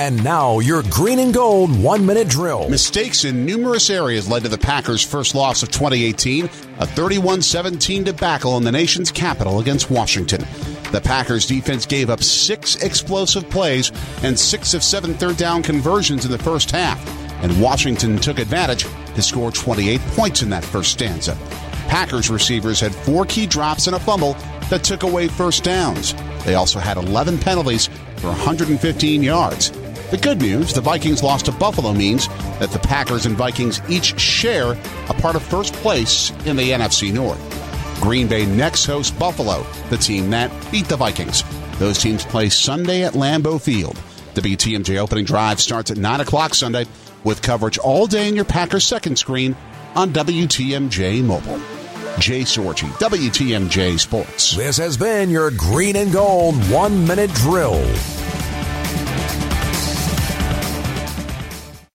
And now your green and gold one minute drill. Mistakes in numerous areas led to the Packers' first loss of 2018, a 31 17 debacle in the nation's capital against Washington. The Packers defense gave up six explosive plays and six of seven third down conversions in the first half, and Washington took advantage to score 28 points in that first stanza. Packers receivers had four key drops and a fumble that took away first downs. They also had 11 penalties for 115 yards. The good news, the Vikings lost to Buffalo means that the Packers and Vikings each share a part of first place in the NFC North. Green Bay next hosts Buffalo, the team that beat the Vikings. Those teams play Sunday at Lambeau Field. The WTMJ opening drive starts at 9 o'clock Sunday with coverage all day in your Packers second screen on WTMJ Mobile. Jay Sorgi, WTMJ Sports. This has been your green and gold one minute drill.